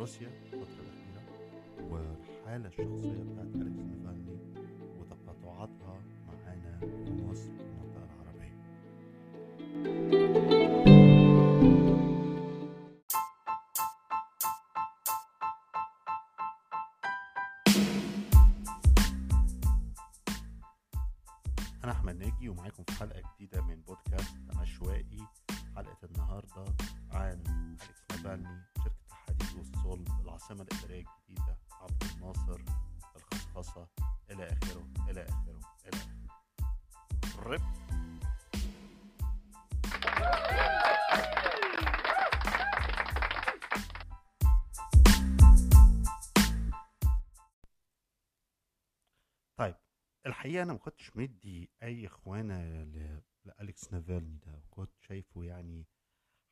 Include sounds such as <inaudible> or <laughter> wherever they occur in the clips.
روسيا الفترة الأخيرة والحالة الشخصية بتاعت أليكس آخره رب طيب الحقيقة أنا ما كنتش مدي أي إخوانة ل- لأليكس نافالني ده وكنت شايفه يعني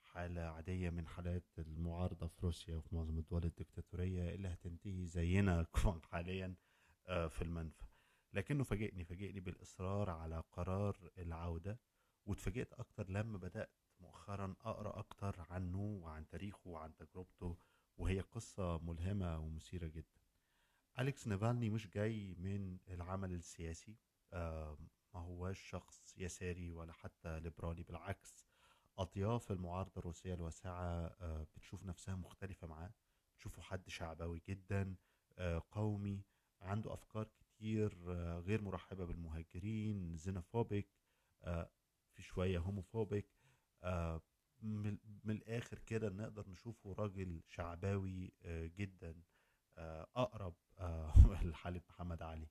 حالة عادية من حالات المعارضة في روسيا وفي معظم الدول الدكتاتورية اللي هتنتهي زينا <laughs> حاليا آه، في المنفى. لكنه فاجئني فاجئني بالإصرار على قرار العودة واتفاجئت أكتر لما بدأت مؤخرا أقرأ أكتر عنه وعن تاريخه وعن تجربته وهي قصة ملهمة ومثيرة جدا. أليكس نافالني مش جاي من العمل السياسي ما هواش شخص يساري ولا حتى ليبرالي بالعكس أطياف المعارضة الروسية الواسعة آه، بتشوف نفسها مختلفة معاه بتشوفه حد شعبوي جدا آه، قومي عنده أفكار كتير آه، غير مرحبة بالمهاجرين زينوفوبيك آه، في شوية هوموفوبيك آه، من الآخر كده نقدر نشوفه راجل شعباوي جدا أقرب <laughs> لحالة محمد علي.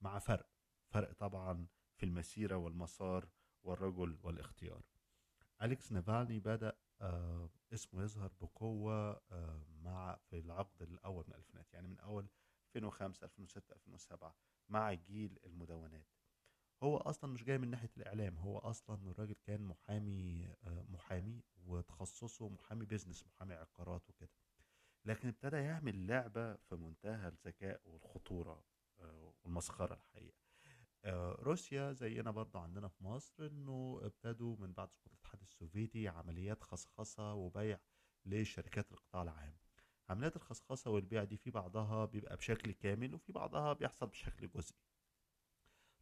مع فرق فرق طبعا في المسيرة والمسار والرجل والاختيار. أليكس نافالني بدأ اسمه يظهر بقوة مع في العقد الأول من الألفينات يعني من أول 2005 2006 2007 مع جيل المدونات. هو أصلا مش جاي من ناحية الإعلام هو أصلا الراجل كان محامي آه، محامي وتخصصه محامي بيزنس محامي عقارات وكده. لكن ابتدى يعمل لعبة في منتهى الذكاء والخطورة آه، والمسخرة الحقيقة. آه، روسيا زينا برضه عندنا في مصر إنه ابتدوا من بعد سقوط الاتحاد السوفيتي عمليات خصخصة وبيع لشركات القطاع العام. عمليات الخصخصة والبيع دي في بعضها بيبقى بشكل كامل وفي بعضها بيحصل بشكل جزئي.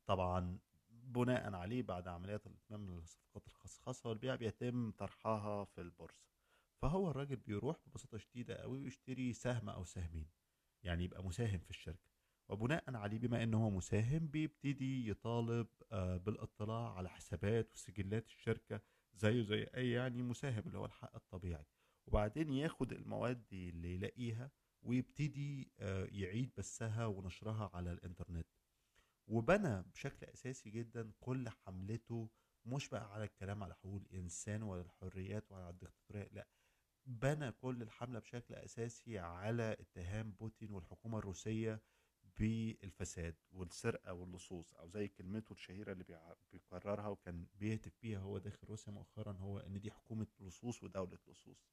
طبعا بناء عليه بعد عمليات الإتمام لصفقات الخصخصة والبيع بيتم طرحها في البورصة. فهو الراجل بيروح ببساطة شديدة قوي ويشتري سهم أو سهمين يعني يبقى مساهم في الشركة. وبناء عليه بما إنه هو مساهم بيبتدي يطالب آه، بالاطلاع على حسابات وسجلات الشركة زيه زي أي يعني مساهم اللي هو الحق الطبيعي. وبعدين ياخد المواد دي اللي يلاقيها ويبتدي آه، يعيد بثها ونشرها على الإنترنت. وبنى بشكل أساسي جدا كل حملته مش بقى على الكلام على حقوق الانسان ولا الحريات ولا على الدكتاتورية لا. بنى كل الحملة بشكل أساسي على اتهام بوتين والحكومة الروسية بالفساد والسرقة واللصوص أو زي كلمته الشهيرة اللي بيكررها وكان بيهتف بيها هو داخل روسيا مؤخرا هو إن دي حكومة لصوص ودولة لصوص.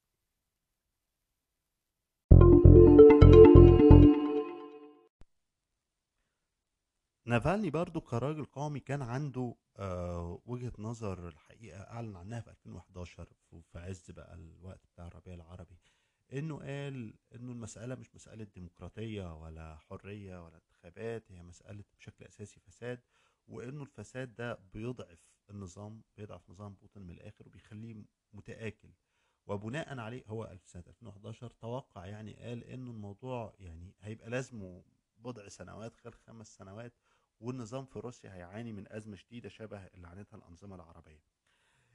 نافالني برضو كراجل قومي كان عنده آه وجهة نظر الحقيقة أعلن عنها في 2011 في- عز بقى الوقت بتاع الربيع العربي إنه قال إنه المسألة مش مسألة ديمقراطية ولا حرية ولا انتخابات هي مسألة بشكل أساسي فساد وإنه الفساد ده بيضعف النظام بيضعف نظام بوتين من الآخر وبيخليه متآكل. وبناء عليه هو في سنة 2011 توقع يعني قال إنه الموضوع يعني هيبقى لازمه بضع سنوات خلال خمس سنوات والنظام في روسيا هيعاني من أزمة شديدة شبه اللي عانتها الأنظمة العربية.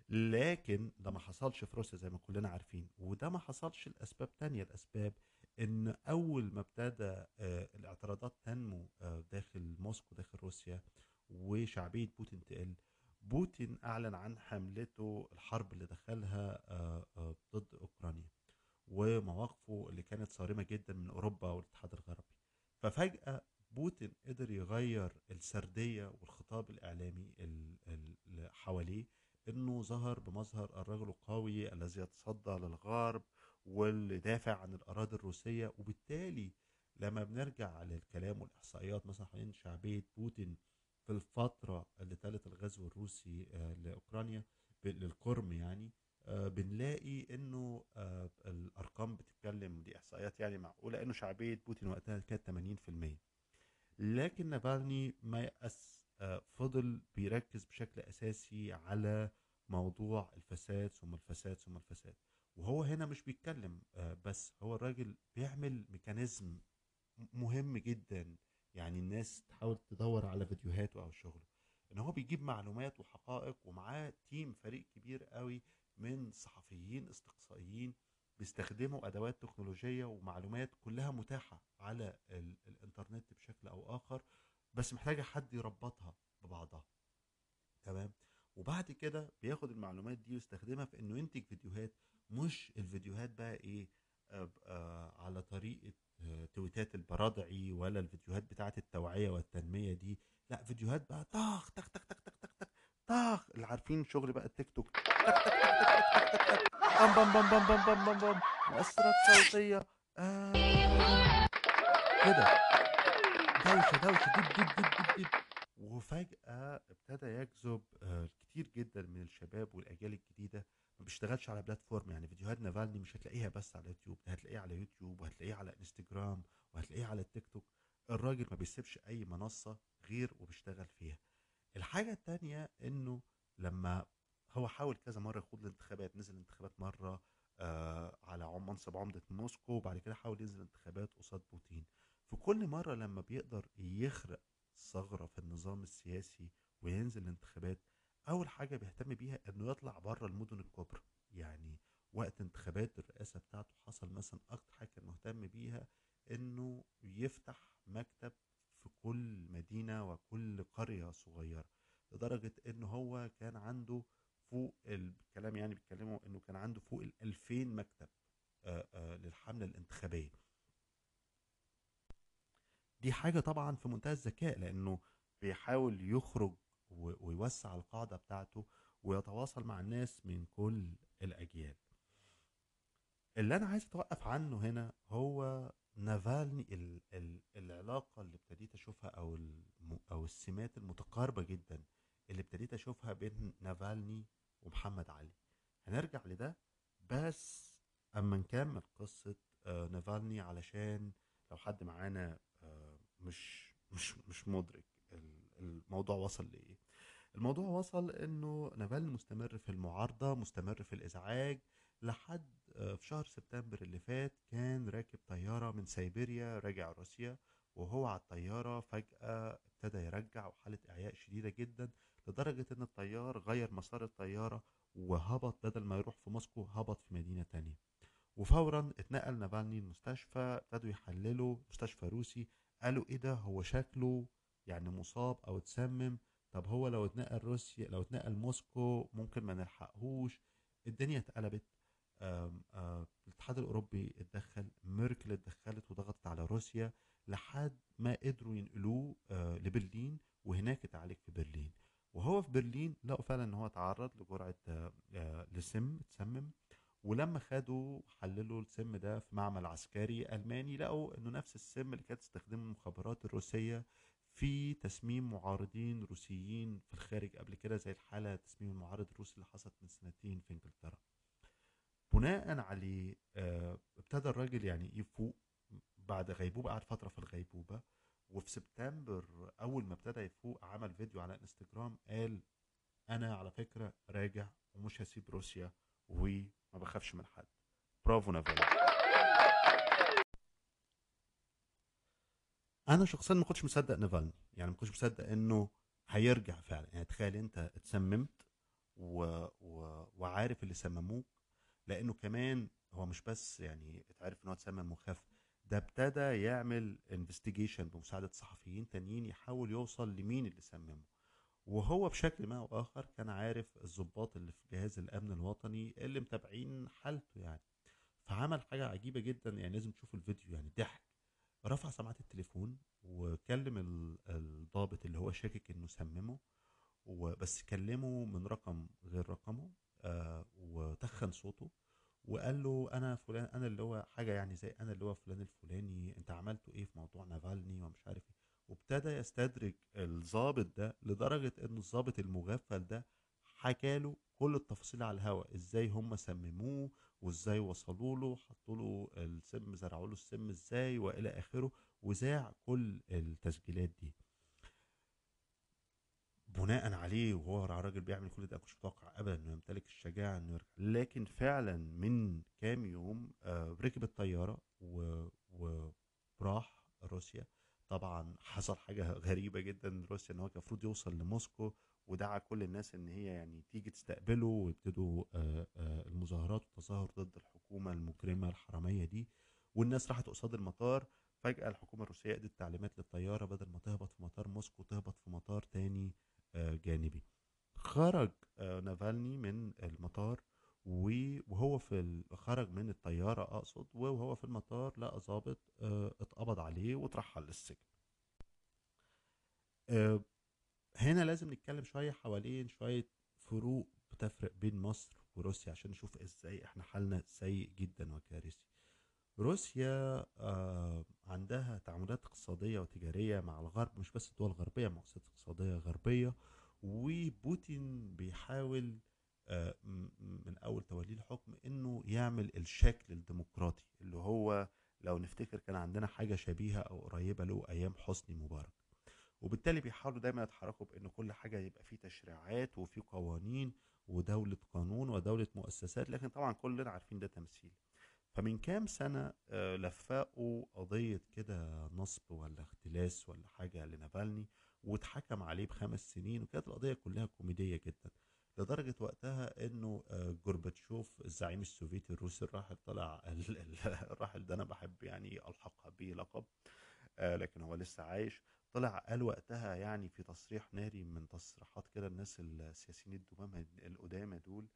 لكن ده ما حصلش في روسيا زي ما كلنا عارفين وده ما حصلش لأسباب تانية. الأسباب إن أول ما ابتدى آه، الاعتراضات تنمو آه، داخل موسكو داخل روسيا وشعبية بوتين تقل بوتين أعلن عن حملته الحرب اللي دخلها آه، ضد أوكرانيا ومواقفه اللي كانت صارمة جدا من أوروبا والاتحاد الغربي. ففجأة بوتين قدر يغير السردية والخطاب الإعلامي اللي حواليه إنه ظهر بمظهر الرجل القوي الذي يتصدى للغرب واللي دافع عن الأراضي الروسية. وبالتالي لما بنرجع للكلام والإحصائيات مثلا حوالين شعبية بوتين في الفترة اللي تلت الغزو الروسي آه، لأوكرانيا للقرم يعني آه، بنلاقي إنه آه، الأرقام بتتكلم دي إحصائيات يعني معقولة إنه شعبية بوتين وقتها كانت 80% لكن نافالني ما يأس فضل بيركز بشكل أساسي على موضوع الفساد ثم الفساد ثم الفساد. وهو هنا مش بيتكلم بس هو الراجل بيعمل mechanism مهم جدا. يعني الناس تحاول تدور على فيديوهاته أو شغله. إن هو بيجيب معلومات وحقائق ومعاه team فريق كبير قوي من صحفيين استقصائيين بيستخدموا أدوات تكنولوجية ومعلومات كلها متاحة على الإنترنت بشكل أو آخر بس محتاجة حد يربطها ببعضها. تمام؟ وبعد كده بياخد المعلومات دي ويستخدمها في إنه ينتج فيديوهات مش الفيديوهات بقى إيه آه على طريقة آه تويتات البرادعي ولا الفيديوهات بتاعة التوعية والتنمية دي. لا فيديوهات بقى طخ طخ طخ طخ طخ اللي عارفين شغل بقى التيك توك. <laughs> طخ بام بام بام بام بام بام بام. مؤثرات صوتية. آه. كده. دوشة دوشة. دب دب دب دب دب. وفجأة ابتدى يجذب آه، كتير جدا من الشباب والأجيال الجديدة. ما بيشتغلش على بلاتفورم يعني. فيديوهات نافالني مش هتلاقيها بس على يوتيوب هتلاقيها على يوتيوب وهتلاقيها على إنستجرام وهتلاقيها على التيك توك. الراجل ما بيسيبش أي منصة غير وبيشتغل فيها. الحاجة التانية إنه لما هو حاول كذا مرة يخوض الانتخابات نزل انتخابات مرة آه على منصب عمدة موسكو وبعد كده حاول ينزل انتخابات قصاد بوتين. في كل مرة لما بيقدر يخرق ثغرة في النظام السياسي وينزل الانتخابات أول حاجة بيهتم بيها إنه يطلع بره المدن الكبرى. يعني وقت انتخابات الرئاسة بتاعته حصل مثلا أكتر حاجة كان مهتم بيها إنه يفتح مكتب في كل مدينة وكل قرية صغيرة لدرجة إنه هو كان عنده فوق الكلام يعني بيتكلموا إنه كان عنده فوق ال 2000 مكتب آآ آآ للحملة الانتخابية. دي حاجة طبعا في منتهى الذكاء لأنه بيحاول يخرج ويوسع القاعدة بتاعته ويتواصل مع الناس من كل الأجيال. اللي أنا عايز أتوقف عنه هنا هو نافالني ال ال العلاقة اللي ابتديت أشوفها أو أو السمات المتقاربة جدا اللي ابتديت أشوفها بين نافالني ومحمد علي. هنرجع لده بس أما نكمل قصة آه، نافالني علشان لو حد معانا آه، مش مش مش مدرك الموضوع وصل لإيه. الموضوع وصل إنه نافالني مستمر في المعارضة مستمر في الإزعاج لحد في شهر سبتمبر اللي فات كان راكب طيارة من سيبيريا راجع روسيا وهو على الطيارة فجأة ابتدى يرجع وحالة إعياء شديدة جدا لدرجة إن الطيار غير مسار الطيارة وهبط بدل ما يروح في موسكو هبط في مدينة تانية. وفورا اتنقل نافالني المستشفى ابتدوا يحللوا مستشفى روسي قالوا إيه ده؟ هو شكله يعني مصاب أو اتسمم؟ طب هو لو اتنقل روسيا لو اتنقل موسكو ممكن ما نلحقهوش؟ الدنيا اتقلبت. الاتحاد الأوروبي اتدخل ميركل اتدخلت وضغطت على روسيا لحد ما قدروا ينقلوه آه، لبرلين وهناك اتعالج في برلين. وهو في برلين لقوا فعلا إن هو تعرض لجرعة آه، آه، لسم اتسمم. ولما خدوا حللوا السم ده في معمل عسكري ألماني لقوا إنه نفس السم اللي كانت تستخدمه المخابرات الروسية في تسميم معارضين روسيين في الخارج قبل كده زي الحالة تسميم المعارض الروسي اللي حصلت من سنتين في إنجلترا. بناء عليه آه، ابتدى الراجل يعني يفوق بعد غيبوبة قعد فترة في الغيبوبة وفي سبتمبر أول ما ابتدى يفوق عمل فيديو على إنستجرام قال أنا على فكرة راجع ومش هسيب روسيا وما بخافش من حد. برافو نافالي. أنا شخصيا ما كنتش مصدق نافالني. يعني ما كنتش مصدق إنه هيرجع فعلا. يعني تخيل أنت اتسممت و... و... وعارف اللي سمموك لأنه كمان هو مش بس يعني اتعرف إن هو اتسمم وخاف ده ابتدى يعمل انفستيجيشن بمساعدة صحفيين تانيين يحاول يوصل لمين اللي سممه. وهو بشكل ما أو آخر كان عارف الضباط اللي في جهاز الأمن الوطني اللي متابعين حالته يعني. فعمل حاجة عجيبة جدا يعني لازم تشوفوا الفيديو يعني ضحك. رفع سماعة التليفون وكلم ال- الضابط اللي هو شاكك إنه سممه وبس كلمه من رقم غير رقمه. آه وتخن صوته وقال له أنا فلان أنا اللي هو حاجة يعني زي أنا اللي هو فلان الفلاني أنت عملته إيه في موضوع نافالني ومش عارف إيه. وابتدى يستدرج الضابط ده لدرجة إن الضابط المغفل ده حكى له كل التفاصيل على الهوا إزاي هم سمموه وإزاي وصلوا له حطوا له السم زرعوا له السم إزاي وإلى آخره وذاع كل التسجيلات دي. بناء عليه وهو راجل بيعمل كل ده مش متوقع ابدا إنه يمتلك الشجاعة إنه يرجع. لكن فعلا من كام يوم آه، ركب الطيارة. وراح روسيا. طبعا حصل حاجة <laughs> غريبة جدا روسيا إن هو كان المفروض يوصل لموسكو ودعا كل الناس إن هي يعني تيجي تستقبله ويبتدوا آه، آه، المظاهرات والتظاهر ضد الحكومة المجرمة الحرامية دي. والناس راحت قصاد المطار. فجأة الحكومة الروسية أدت تعليمات للطيارة بدل ما تهبط في مطار موسكو تهبط في مطار تاني جانبي. خرج آه، نافالني من المطار وهو في خرج من الطيارة أقصد وهو في المطار لقى ضابط آه، اتقبض عليه واترحل للسجن. آه، هنا لازم نتكلم شوية حوالين شوية فروق بتفرق بين مصر وروسيا عشان نشوف إزاي إحنا حالنا سيء جدا وكارثي. روسيا آه، عندها تعاملات اقتصادية وتجارية مع الغرب مش بس الدول الغربية مؤسسات اقتصادية غربية. وبوتين بيحاول آه، من أول توليه الحكم إنه يعمل الشكل الديمقراطي اللي هو لو نفتكر كان عندنا حاجة شبيهة أو قريبة له أيام حسني مبارك. وبالتالي بيحاولوا دايما يتحركوا بإن كل حاجة يبقى فيه تشريعات وفي قوانين ودولة قانون ودولة مؤسسات. لكن طبعا كلنا عارفين ده تمثيل. فمن كام سنة آه، لفقوا قضية كده نصب ولا اختلاس ولا حاجة لنافالني واتحكم عليه بخمس سنين وكانت القضية كلها كوميدية جدا لدرجة وقتها إنه آه، جورباتشوف الزعيم السوفيتي الروسي الراحل طلع <laughs> ال- ال- الراحل ده أنا بحب يعني الحق بيه لقب آه، لكن هو لسه عايش. طلع قال وقتها يعني في تصريح ناري من تصريحات كده الناس السياسيين الدمامة القدامى دول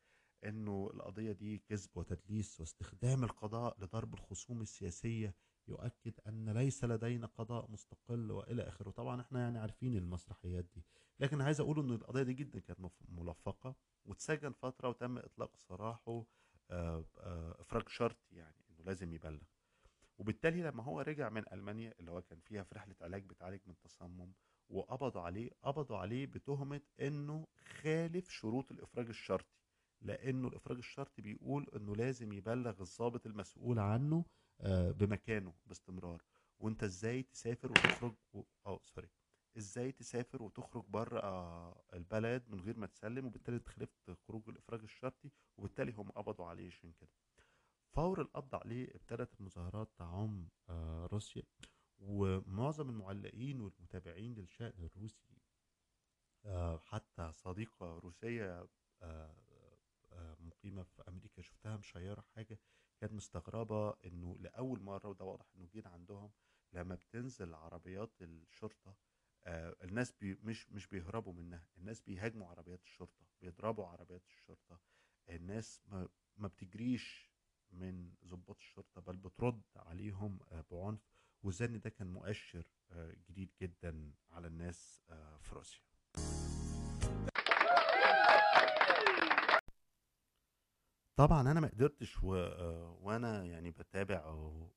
إنه القضية دي كذب وتدليس واستخدام القضاء لضرب الخصوم السياسية يؤكد أن ليس لدينا قضاء مستقل وإلى آخره. طبعا إحنا يعني عارفين المسرحيات دي لكن عايز أقول ان القضية دي جدا كانت ملفقة واتسجن فترة وتم إطلاق سراحه آه، آه، إفراج شرطي يعني إنه لازم يبلغ. وبالتالي لما هو رجع من ألمانيا اللي هو كان فيها في رحلة علاج بتعالج من تصمم وقبضوا عليه قبضوا عليه بتهمة إنه خالف شروط الإفراج الشرطي. لأنه الإفراج الشرطي بيقول إنه لازم يبلغ الضابط المسؤول عنه آه، بمكانه باستمرار. وأنت إزاي تسافر وتخرج و... آه sorry إزاي تسافر وتخرج بره البلد من غير ما تسلم وبالتالي أنت خالفت خروج الإفراج الشرطي وبالتالي هم قبضوا عليه عشان كده. فور القبض عليه ابتدت المظاهرات تعم آه، روسيا. ومعظم المعلقين والمتابعين للشأن الروسي آه، حتى صديقة روسية مقيمة في أمريكا. شفتها مشيرة حاجة. كانت مستغربة إنه لأول مرة وده واضح إنه جديد عندهم لما بتنزل عربيات الشرطة آه، الناس بي مش مش بيهربوا منها. الناس بيهاجموا عربيات الشرطة بيضربوا عربيات الشرطة. الناس ما ما بتجريش من ضباط الشرطة بل بترد عليهم آه، بعنف. وزن ده كان مؤشر آه، جديد جدا على الناس آه، في روسيا. طبعا أنا ما قدرتش و... آه، وأنا يعني بتابع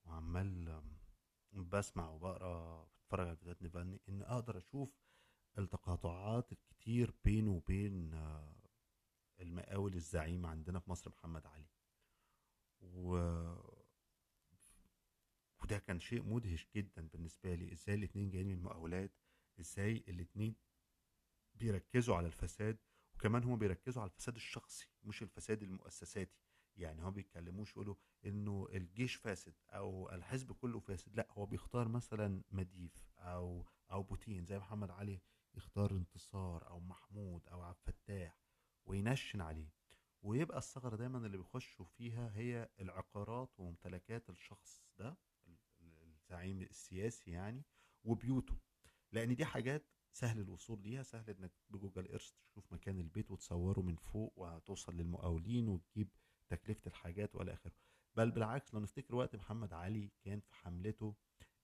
وعمال بسمع وبقرأ بتفرج على فيديوهات نيفالني إن أقدر أشوف التقاطعات الكتير بينه وبين آه، المقاول الزعيم عندنا في مصر محمد علي. و... وده كان شيء مدهش جدا بالنسبة لي. إزاي الاتنين جايين من المقاولات إزاي الاتنين بيركزوا على الفساد؟ وكمان هم بيركزوا على الفساد الشخصي مش الفساد المؤسساتي. يعني هم بيتكلموش يقولوا إنه الجيش فاسد أو الحزب كله فاسد. لا هو بيختار مثلا مديف أو أو بوتين زي محمد علي يختار انتصار أو محمود أو عبد الفتاح وينشن عليه. ويبقى الثغرة دايما اللي بيخشوا فيها هي العقارات وممتلكات الشخص ده ال- ال- الزعيم السياسي يعني وبيوته. لأن دي حاجات سهل الوصول ليها سهل إنك بجوجل ايرث تشوف مكان البيت وتصوره من فوق وهتوصل للمقاولين وتجيب تكلفة الحاجات وإلى آخره. بل بالعكس لو نفتكر وقت محمد علي كان في حملته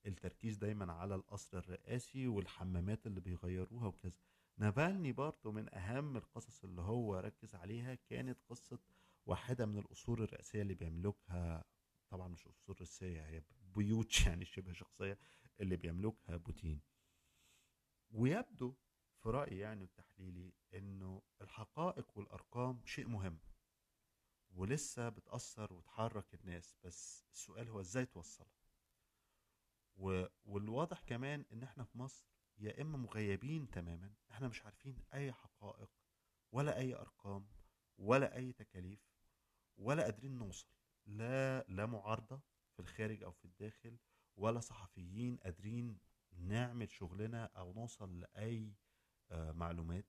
التركيز دايما على القصر الرئاسي والحمامات اللي بيغيروها وكذا. نافالني برضه من أهم القصص اللي هو ركز عليها كانت قصة واحدة من القصور الرئاسية اللي بيملكها طبعا مش قصور رئاسية هي بيوت <laughs> يعني شبه شخصية اللي بيملكها بوتين. ويبدو في رأيي يعني التحليلي إنه الحقائق والأرقام شيء مهم ولسه بتأثر وتحرك الناس بس السؤال هو إزاي توصلها؟ و... والواضح كمان إن إحنا في مصر يا إما مغيبين تماما إحنا مش عارفين أي حقائق ولا أي أرقام ولا أي تكاليف ولا قادرين نوصل لا لا معارضة في الخارج أو في الداخل ولا صحفيين قادرين نعمل شغلنا أو نوصل لأي آه، معلومات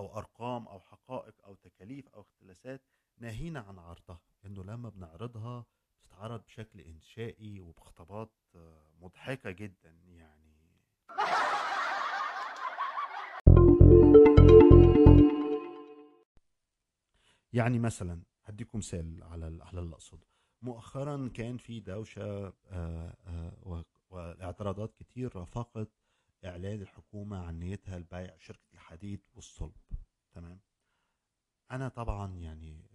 أو أرقام أو حقائق أو تكاليف أو اختلاسات ناهينا عن عرضها إنه لما بنعرضها بتتعرض بشكل إنشائي وبخطابات آه، مضحكة جدا يعني. يعني مثلا هديكم مثال على على اللي أقصده. مؤخرا كان في دوشة آه، آه، واعتراضات كتير رافقت إعلان الحكومة عن نيتها لبيع شركة الحديد والصلب. تمام؟ أنا طبعا يعني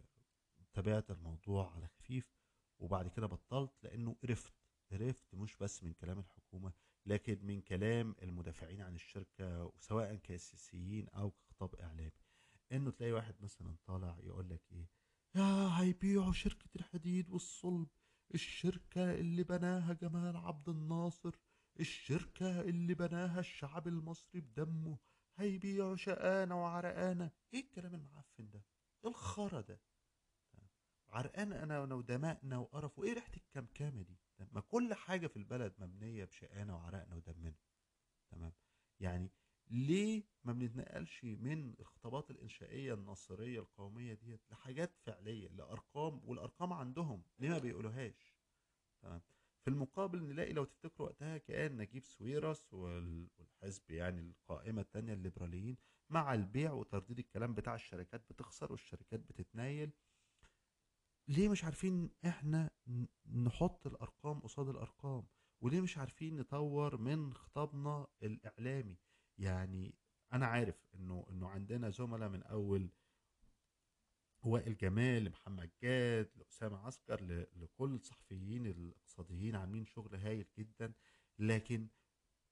تابعت الموضوع على خفيف وبعد كده بطلت لأنه قرفت قرفت مش بس من كلام الحكومة لكن من كلام المدافعين عن الشركة سواء كسياسيين أو كخطاب إعلامي. إنه تلاقي واحد مثلا طالع يقول لك إيه يا هيبيعوا شركة الحديد والصلب الشركة اللي بناها جمال عبد الناصر الشركة اللي بناها الشعب المصري بدمه. هيبيعوا شقانة وعرقانة إيه الكلام المعفن ده؟ إيه الخرا ده؟ عرقان انا ودمائنا وقرف وايه ريحة الكمكامه دي؟ ما كل حاجة في البلد مبنية بشقانا وعرقنا ودمنا. تمام. يعني ليه ما بنتنقلش من الخطابات الإنشائية الناصرية القومية ديت لحاجات فعلية لأرقام والأرقام عندهم ليه ما بيقولوهاش؟ تمام. في المقابل نلاقي لو تفتكروا وقتها كان نجيب سويرس والحزب يعني القائمة الثانية الليبراليين مع البيع وترديد الكلام بتاع الشركات بتخسر والشركات بتتنايل. ليه مش عارفين إحنا نحط الأرقام قصاد الأرقام؟ وليه مش عارفين نطور من خطابنا الإعلامي؟ يعني أنا عارف إنه إنه عندنا زملاء من أول وائل جمال لمحمد جاد لأسامة عسكر لكل الصحفيين الاقتصاديين عاملين شغل هايل جدا لكن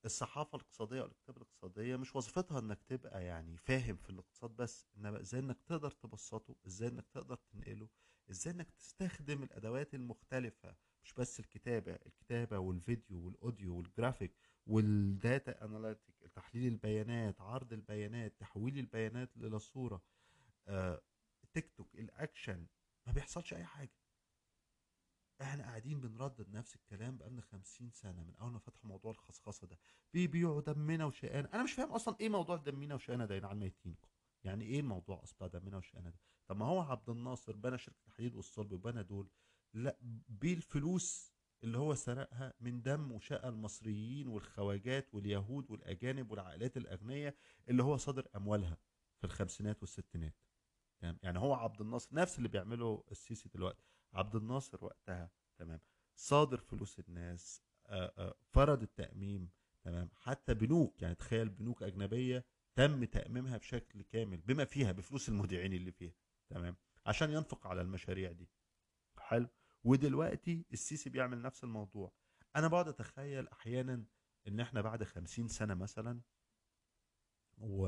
الصحافة الاقتصادية والكتابة الاقتصادية مش وظيفتها إنك تبقى يعني فاهم في الاقتصاد بس إنما إزاي إنك تقدر تبسطه إزاي إنك تقدر تنقله إزاي إنك تستخدم الأدوات المختلفة مش بس الكتابة الكتابة والفيديو وال audio وال graphic وال data analytic تحليل البيانات عرض البيانات تحويل البيانات إلى صورة آه، تيك توك الاكشن ما بيحصلش أي حاجة. إحنا قاعدين بنردد نفس الكلام بقالنا خمسين سنة من أول ما فتحوا موضوع الخصخصة ده. بيبيعوا دمنا وشقانا. أنا مش فاهم أصلا إيه موضوع دمنا وشقانا ده على الميتينكم يعني إيه موضوع أصلا دمنا وشقانا ده؟ طب ما هو عبد الناصر بنى شركة الحديد والصلب وبنى دول. لا بالفلوس اللي هو سرقها من دم وشقى المصريين والخواجات واليهود والأجانب والعائلات الأغنياء اللي هو صادر أموالها في الخمسينات والستينات. تمام؟ يعني هو عبد الناصر نفس اللي بيعمله السيسي دلوقتي. عبد الناصر وقتها تمام صادر فلوس الناس فرض التأميم تمام حتى بنوك يعني تخيل بنوك أجنبية تم تأميمها بشكل كامل بما فيها بفلوس المودعين اللي فيها تمام عشان ينفق على المشاريع دي. حلو؟ ودلوقتي السيسي بيعمل نفس الموضوع. أنا بقعد أتخيل أحيانا إن إحنا بعد خمسين سنة مثلا و...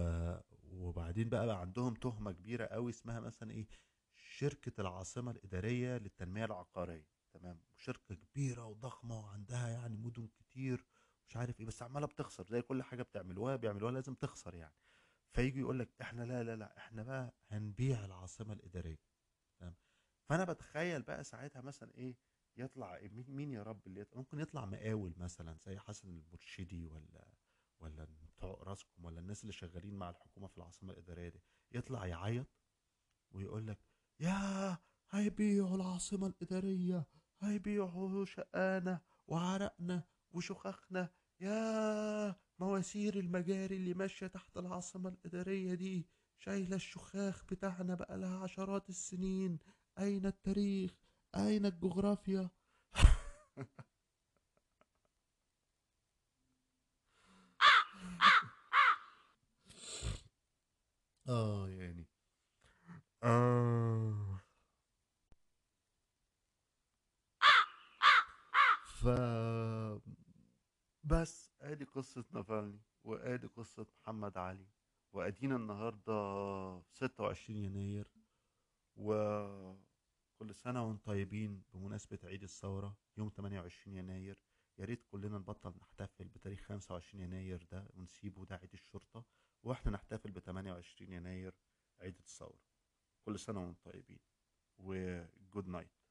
وبعدين بقى, بقى عندهم تهمة كبيرة قوي اسمها مثلا إيه؟ شركة العاصمة الإدارية للتنمية العقارية. تمام؟ شركة كبيرة وضخمة وعندها يعني مدن كتير مش عارف إيه بس عمالة بتخسر زي كل حاجة بتعملوها بيعملوها لازم تخسر يعني. فيجي يقول لك إحنا لا لا لا إحنا بقى هنبيع العاصمة الإدارية. تمام فأنا بتخيل بقى ساعتها مثلا إيه يطلع إيه مين يا رب اللي يطلع ممكن يطلع مقاول مثلا زي حسن المرشدي ولا ولا بتوع راسكم ولا الناس اللي شغالين مع الحكومة في العاصمة الإدارية دي يطلع يعيط ويقول لك يا هيبيعوا العاصمة الإدارية هيبيعوا شقانا وعرقنا وشخخنا يا مواسير المجاري اللي ماشية تحت العاصمة الإدارية دي شايلة الشخاخ بتاعنا بقالها عشرات السنين أين التاريخ؟ أين الجغرافيا؟ <laughs> آه يعني. آه. ف بس آدي قصة نافالني وآدي قصة محمد علي. وأدينا النهاردة 26 يناير. وكل سنة وأنتم طيبين بمناسبة عيد الثورة يوم 28 يناير يا ريت كلنا نبطل نحتفل بتاريخ 25 يناير ده ونسيبه ده عيد الشرطة وإحنا نحتفل ب 28 يناير عيد الثورة. كل سنة وأنتم طيبين. وجود نايت